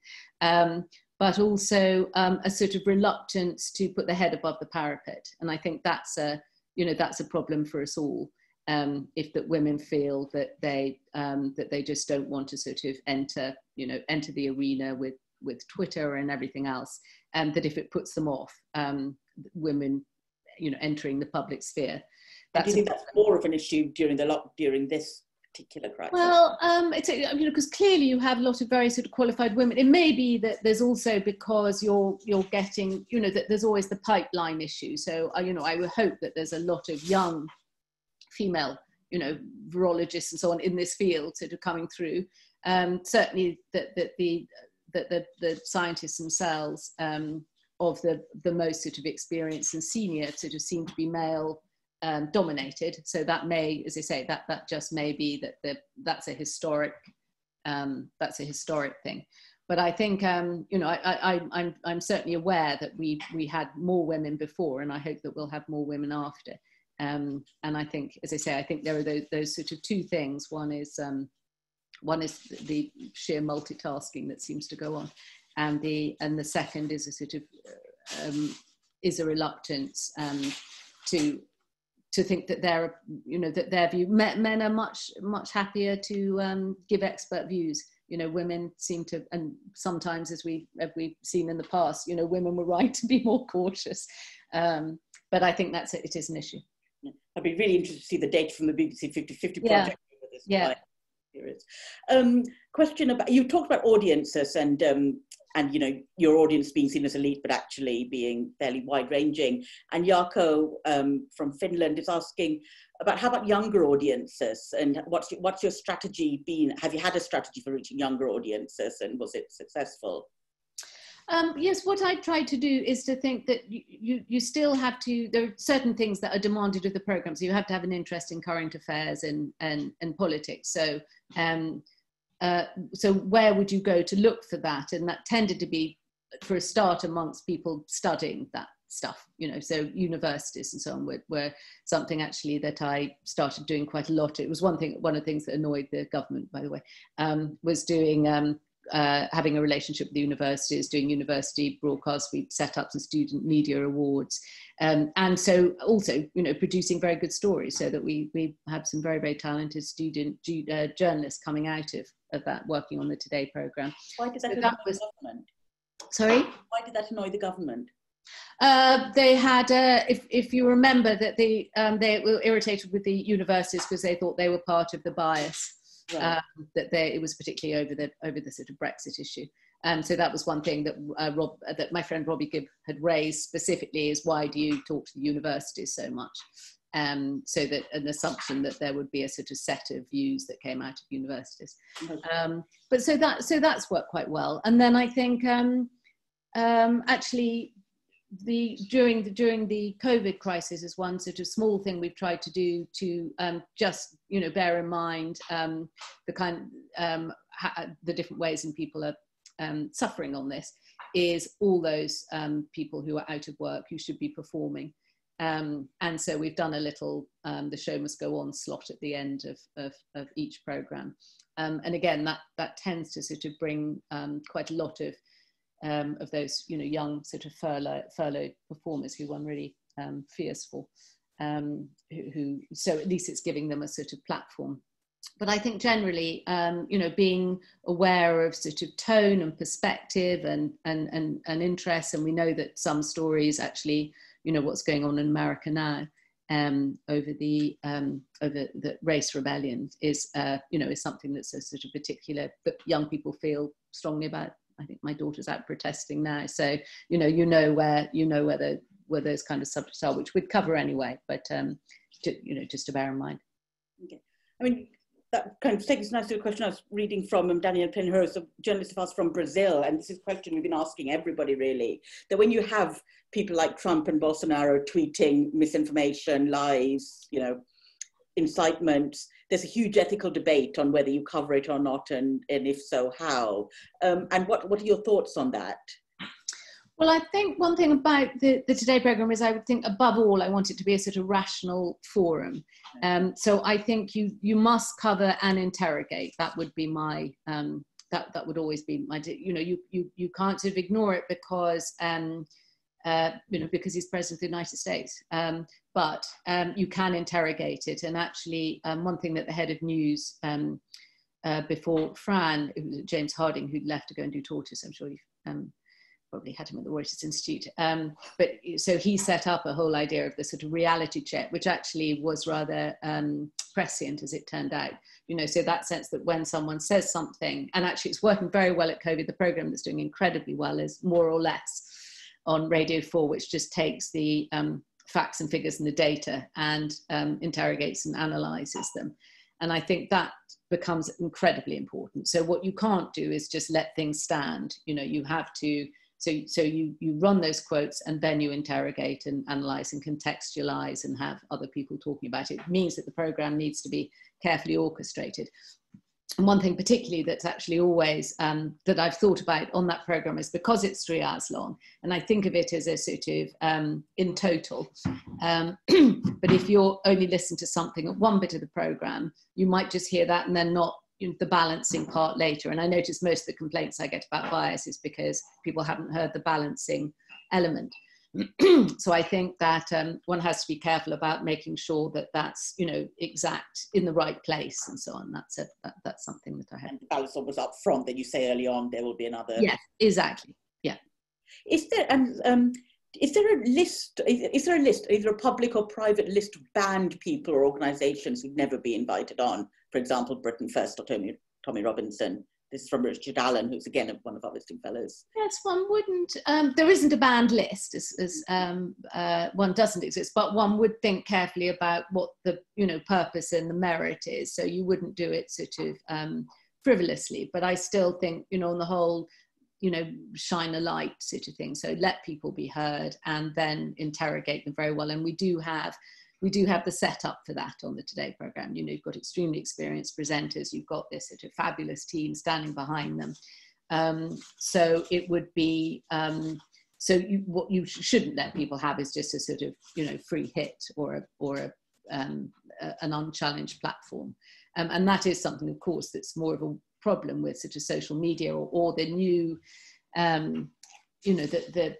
Um, but also um, a sort of reluctance to put the head above the parapet. And I think that's a, you know, that's a problem for us all. Um, if that women feel that they um, that they just don't want to sort of enter, you know, enter the arena with with Twitter and everything else, and um, that if it puts them off, um, women you know entering the public sphere. That's do you think that's more of an issue during the lock during this particular crisis? Well, um, it's you know because clearly you have a lot of very sort of qualified women. It may be that there's also because you're you're getting you know that there's always the pipeline issue. So uh, you know I would hope that there's a lot of young female you know virologists and so on in this field sort of coming through. Um, certainly that that the that the, the scientists themselves um, of the, the most sort of experienced and senior sort of seem to be male um, dominated. So that may, as I say, that, that just may be that the, that's a historic, um, that's a historic thing. But I think, um, you know, I, I, I'm, I'm certainly aware that we, we had more women before and I hope that we'll have more women after. Um, and I think, as I say, I think there are those, those sort of two things. One is, um, one is the sheer multitasking that seems to go on and the and the second is a sort of um, is a reluctance to to think that their you know that their view men are much much happier to um, give expert views. You know women seem to and sometimes as we have we've seen in the past you know women were right to be more cautious. Um, but i think that's it, it is an issue. I'd be really interested to see the data from the bbc 50 50 project yeah. yeah. Um, question about you talked about audiences and um, and you know your audience being seen as elite but actually being fairly wide ranging and Jaakko um, from Finland is asking about how about younger audiences and what's what's your strategy been have you had a strategy for reaching younger audiences and was it successful um, yes, what I try to do is to think that you, you, you, still have to, there are certain things that are demanded of the program. So you have to have an interest in current affairs and, and, and politics. So um, uh, so where would you go to look for that? And that tended to be, for a start, amongst people studying that stuff, you know, so universities and so on were, were, something actually that I started doing quite a lot. It was one thing, one of the things that annoyed the government, by the way, um, was doing um, uh, having a relationship with the universities, doing university broadcasts. We set up some student media awards, um, and so also you know producing very good stories, so that we we have some very very talented student uh, journalists coming out of of that working on the Today program. Why did that, so that was, the government? Sorry. Why did that annoy the government? Uh, they had, uh, if, if you remember, that they, um, they were irritated with the universities because they thought they were part of the bias right. um, that they, it was particularly over the over the sort of Brexit issue. Um, so that was one thing that uh, Rob, uh, that my friend Robbie Gibb had raised specifically is why do you talk to the universities so much? Um, so that an assumption that there would be a sort of set of views that came out of universities. Um, but so that so that's worked quite well. And then I think um, um, actually the during the during the COVID crisis is one sort of small thing we've tried to do to um, just you know bear in mind um, the kind um, ha- the different ways in people are um, suffering on this is all those um, people who are out of work who should be performing. Um, and so we've done a little the show must go on slot at the end of, of, of each program. And again that that tends to sort of bring quite a lot of um, of those you know young sort of furlough, furloughed performers who one really um, fierce for. Um, who, who, so at least it's giving them a sort of platform. But I think generally, um, you know, being aware of sort of tone and perspective and, and, and, and interest, and we know that some stories actually, you know, what's going on in America now, um, over the um, over the race rebellion is uh, you know is something that's a sort of particular that young people feel strongly about. I think my daughter's out protesting now, so you know you know where you know where the where those kind of subjects are, which we'd cover anyway. But um, to, you know, just to bear in mind. Okay. I mean, that kind of takes us nicely to a question I was reading from um, Daniel Pinheiro, a journalist of ours from Brazil, and this is a question we've been asking everybody really, that when you have people like Trump and Bolsonaro tweeting misinformation, lies, you know, incitement, there's a huge ethical debate on whether you cover it or not, and, and if so, how. Um, and what, what are your thoughts on that? Well, I think one thing about the, the Today programme is I would think above all, I want it to be a sort of rational forum. Um, so I think you, you must cover and interrogate. That would be my, um, that, that would always be my, you know, you, you, you can't sort of ignore it because, um, uh, you know, because he's president of the United States. Um, but um, you can interrogate it. And actually, um, one thing that the head of news um, uh, before Fran, it was James Harding, who left to go and do tortoise, I'm sure you've um, probably had him at the Reuters Institute. Um, but so he set up a whole idea of the sort of reality check, which actually was rather prescient as it turned out. You know, so that sense that when someone says something, and actually it's working very well at COVID, the program that's doing incredibly well is more or less on Radio 4, which just takes the um, facts and figures and the data and um, interrogates and analyzes them. And I think that becomes incredibly important. So what you can't do is just let things stand. You know, you have to so, so you, you run those quotes and then you interrogate and analyze and contextualize and have other people talking about it. it means that the program needs to be carefully orchestrated. And one thing particularly that's actually always um, that I've thought about on that program is because it's three hours long, and I think of it as a sort of um, in total. Um, but if you're only listening to something at one bit of the program, you might just hear that and then not the balancing part later. And I notice most of the complaints I get about bias is because people haven't heard the balancing element. so I think that um, one has to be careful about making sure that that's you know exact in the right place and so on. That's a, that, that's something that I have. And balance was up front that you say early on. There will be another. Yes, exactly. Yeah. Is there and um, is there a list? Is there a list, either a public or private list of banned people or organisations who'd never be invited on? For example, Britain First or Tommy, Tommy Robinson. This is from Richard Allen, who's again one of our listing fellows. Yes, one wouldn't. Um, there isn't a banned list, as, as um, uh, one doesn't exist, but one would think carefully about what the you know purpose and the merit is. So you wouldn't do it sort of um, frivolously. But I still think you know on the whole you know, shine a light sort of thing. So let people be heard and then interrogate them very well. And we do have we do have the setup for that on the Today program. You know, you've got extremely experienced presenters, you've got this sort of fabulous team standing behind them. Um, so it would be um, so you, what you shouldn't let people have is just a sort of you know free hit or a, or a, um, a, an unchallenged platform, um, and that is something, of course, that's more of a problem with such as social media or, or the new, um, you know, the, the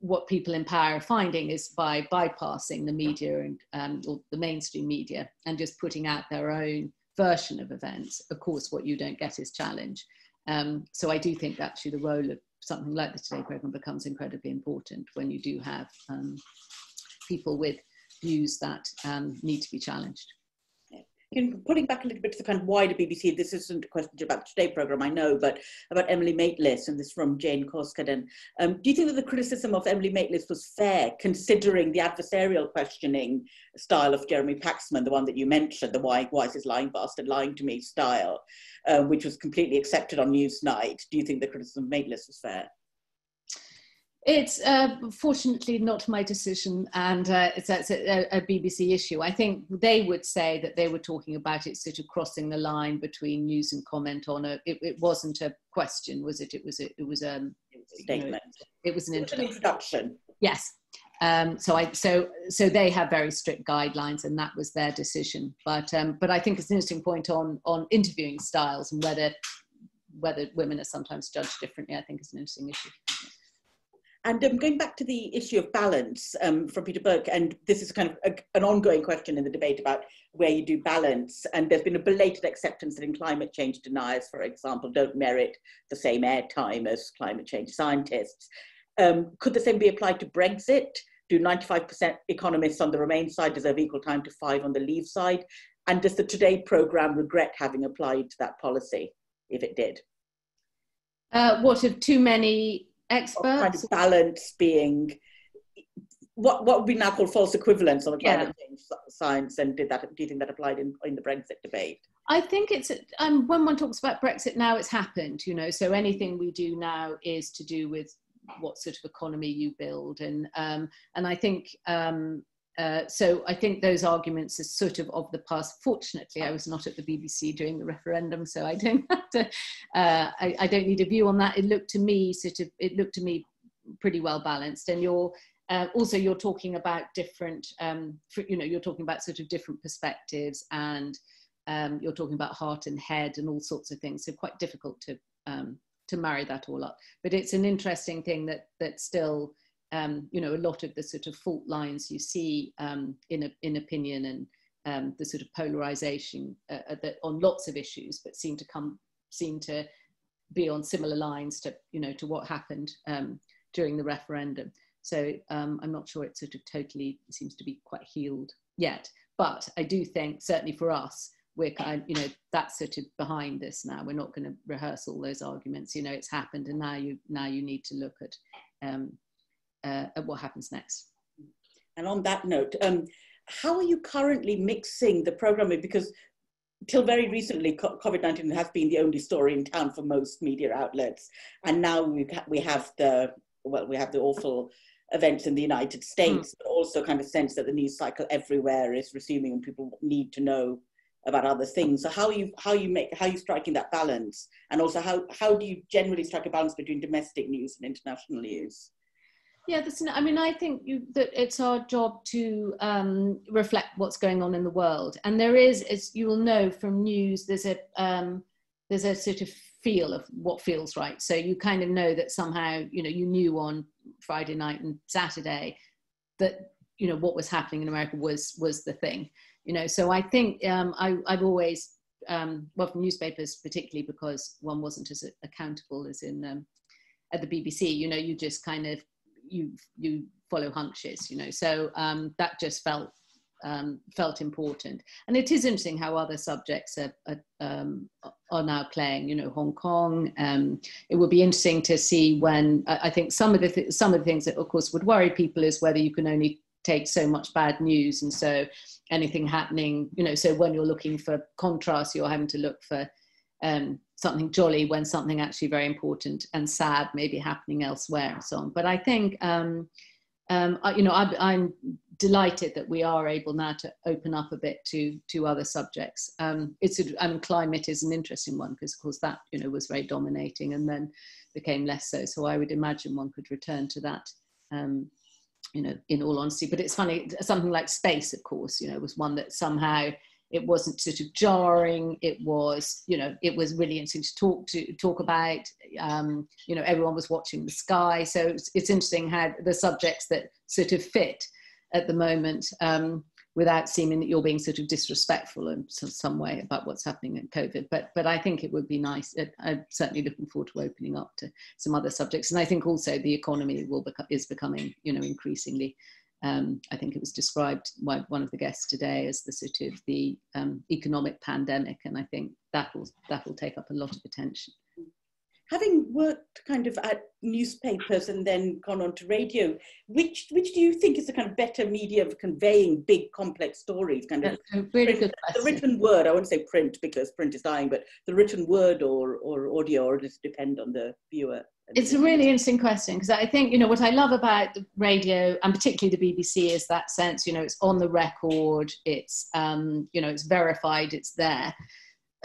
what people in power are finding is by bypassing the media and um, or the mainstream media and just putting out their own version of events. Of course, what you don't get is challenge. Um, so I do think actually the role of something like the Today program becomes incredibly important when you do have um, people with views that um, need to be challenged putting back a little bit to the kind of wider BBC, this isn't a question about the Today programme, I know, but about Emily Maitlis, and this from Jane Koskaden. Um, do you think that the criticism of Emily Maitlis was fair, considering the adversarial questioning style of Jeremy Paxman, the one that you mentioned, the why, why is this lying bastard lying to me style, uh, which was completely accepted on Newsnight? Do you think the criticism of Maitlis was fair? It's uh, fortunately not my decision, and uh, it's, it's a, a, BBC issue. I think they would say that they were talking about it sort of crossing the line between news and comment on a. It, it wasn't a question, was it? It was a. It was um, a statement. You know, it was an introduction. An introduction. Yes. Um, so I so so they have very strict guidelines, and that was their decision. But um, but I think it's an interesting point on on interviewing styles and whether whether women are sometimes judged differently. I think is an interesting issue. And um, going back to the issue of balance um, from Peter Burke, and this is kind of a, an ongoing question in the debate about where you do balance. And there's been a belated acceptance that in climate change deniers, for example, don't merit the same airtime as climate change scientists. Um, could the same be applied to Brexit? Do 95% economists on the Remain side deserve equal time to five on the Leave side? And does the Today programme regret having applied that policy, if it did? Uh, what of too many experts? Kind of balance being what what would be now called false equivalence on the climate yeah. change science, and did that? Do you think that applied in in the Brexit debate? I think it's um, when one talks about Brexit now, it's happened. You know, so anything we do now is to do with what sort of economy you build, and um, and I think. Um, uh, so I think those arguments are sort of of the past. Fortunately, I was not at the BBC during the referendum, so I don't have to. Uh, I, I, don't need a view on that. It looked to me sort of. It looked to me pretty well balanced, and you're uh, also, you're talking about different, um, you know, you're talking about sort of different perspectives and um, you're talking about heart and head and all sorts of things. So quite difficult to, um, to marry that all up. But it's an interesting thing that, that still, um, you know, a lot of the sort of fault lines you see um, in, a, in opinion and um, the sort of polarization uh, uh, on lots of issues, but seem to come, seem to be on similar lines to, you know, to what happened during the referendum. So um, I'm not sure it sort of totally seems to be quite healed yet. But I do think certainly for us, we're kind, you know, that's sort of behind this now. We're not going to rehearse all those arguments. You know, it's happened, and now you now you need to look at um, uh, at what happens next. And on that note, um, how are you currently mixing the programming? Because till very recently, COVID 19 has been the only story in town for most media outlets. And now we, we have the, well, we have the awful events in the United. States, mm. but also kind of sense that the news cycle everywhere is resuming and people need to know about other things. So how you how you make how you striking that balance, and also how how do you generally strike a balance between domestic news and international news? Yeah, I mean, I think you, that it's our job to um, reflect what's going on in the world, and there is, as you will know from news, there's a um, there's a sort of feel of what feels right. So you kind of know that somehow, you know, you knew on Friday night and Saturday that, you know, what was happening in America was was the thing. You know, so I think um, I, I've always, um, well, from newspapers particularly because one wasn't as accountable as in um, at the BBC. You know, you just kind of you you follow hunches. You know, so um, that just felt um, felt important. And it is interesting how other subjects are, are, um, are now playing. You know, Hong Kong. Um, it would be interesting to see when. I think some of the th- some of the things that, of course, would worry people is whether you can only take so much bad news, and so anything happening. You know, so when you're looking for contrast, you're having to look for. Um, something jolly when something actually very important and sad may be happening elsewhere and so on. But I think um, um, I, you know, I, am delighted that we are able now to open up a bit to to other subjects. Um, it's I mean, climate is an interesting one because, of course, that you know was very dominating and then became less so. So I would imagine one could return to that. Um, you know, in all honesty, but it's funny. Something like space, of course, you know, was one that somehow it wasn't sort of jarring it was you know it was really interesting to talk to talk about um, you know everyone was watching the sky so it's, it's, interesting how the subjects that sort of fit at the moment um, without seeming that you're being sort of disrespectful in some way about what's happening in COVID. But but I think it would be nice. I'm certainly looking forward to opening up to some other subjects, and I think also the economy will become is becoming you know increasingly um, I think it was described by one of the guests today as the sort of the um, economic pandemic, and I think that will that will take up a lot of attention. Having worked kind of at newspapers and then gone on to radio, which which do you think is the kind of better media of conveying big complex stories? Kind of really print, the written word. I won't say print because print is dying, but the written word or or audio, or does it depend on the viewer? It's a really interesting question because I think, you know, what I love about the radio and particularly the BBC is that sense, you know, it's on the record, it's, um, you know, it's verified, it's there.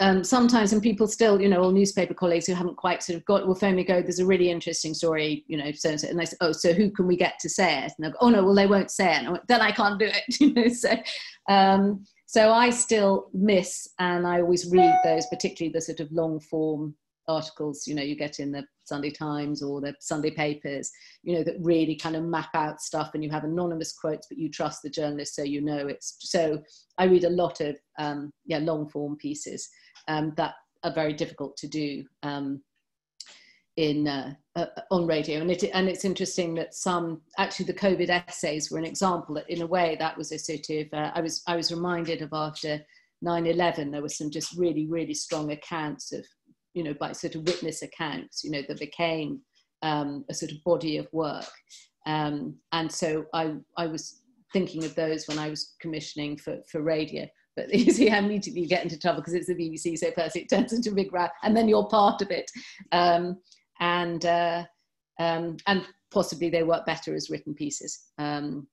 Um, sometimes, and people still, you know, all newspaper colleagues who haven't quite sort of got will phone me, go, "There's a really interesting story, you know." So, and they say, "Oh, so who can we get to say it?" And they go, "Oh no, well they won't say it." I then I can't do it, you know. So, um, so I still miss, and I always read those, particularly the sort of long form articles you know you get in the sunday times or the sunday papers you know that really kind of map out stuff and you have anonymous quotes but you trust the journalist so you know it's so i read a lot of um, yeah long form pieces um, that are very difficult to do um, in uh, uh, on radio. And it and it's interesting that some actually the covid essays were an example that in a way that was a sort of uh, i was i was reminded of after 9-11 there were some just really really strong accounts of you know by sort of witness accounts you know that became um, a sort of body of work um, and so i i was thinking of those when i was commissioning for for radio but you see how immediately you get into trouble because it's the bbc so first it turns into a big row and then you're part of it um, and uh, um, and possibly they work better as written pieces. Um,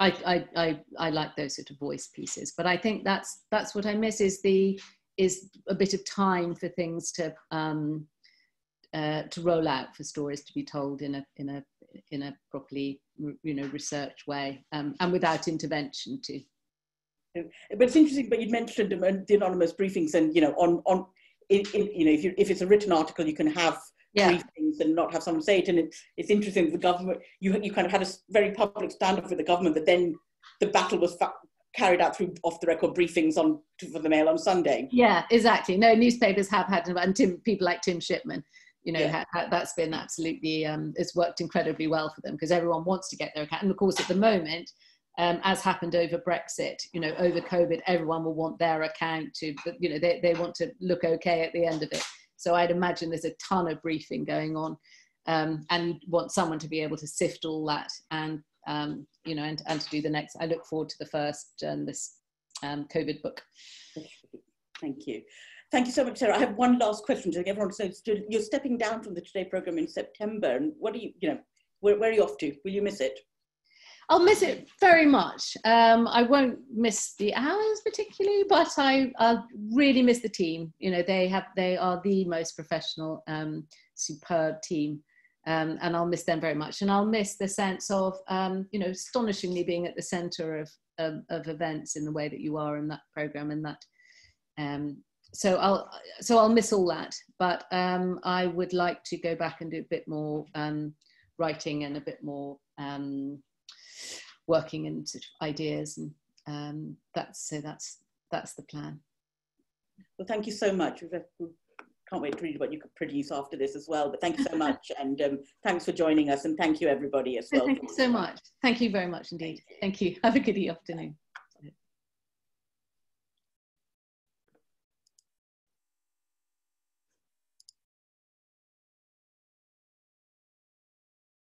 I, I, I, I, like those sort of voice pieces, but I think that's that's what I miss is the is a bit of time for things to um, uh, to roll out for stories to be told in a in a in a properly you know research way um, and without intervention too. But it's interesting. But you mentioned the anonymous briefings, and you know, on on in, in, you know, if you if it's a written article, you can have yeah. briefings and not have someone say it. And it, it's interesting the government, you, you kind of had a very public standoff with the government that then the battle was fa- carried out through off the record briefings on for the Mail on Sunday. Yeah, exactly. No, newspapers have had, and Tim, people like Tim Shipman, you know, yeah. ha, ha, that's been absolutely, um, it's worked incredibly well for them because everyone wants to get their account. And of course, at the moment, um, as happened over Brexit, you know, over COVID, everyone will want their account to, you know, they, they want to look okay at the end of it. So I'd imagine there's a ton of briefing going on, um, and you want someone to be able to sift all that and um, you know and, and to do the next. I look forward to the first journalist um, COVID book. Thank you. Thank you so much, Sarah. I have one last question to everyone. So you're stepping down from the Today program in September, and what do you, you know, where, where are you off to? Will you miss it? I'll miss it very much. Um, I won't miss the hours particularly, but I I'll really miss the team. You know, they have they are the most professional, um, superb team, um, and I'll miss them very much. And I'll miss the sense of um, you know astonishingly being at the centre of, of, of events in the way that you are in that program and that. Um, so I'll so I'll miss all that, but um, I would like to go back and do a bit more writing and a bit more working and sort of ideas and um, that's so that's that's the plan well thank you so much we can't wait to read what you could produce after this as well but thank you so much and um, thanks for joining us and thank you everybody as well thank you so much. Thank you very much indeed. Thank you. Have a good afternoon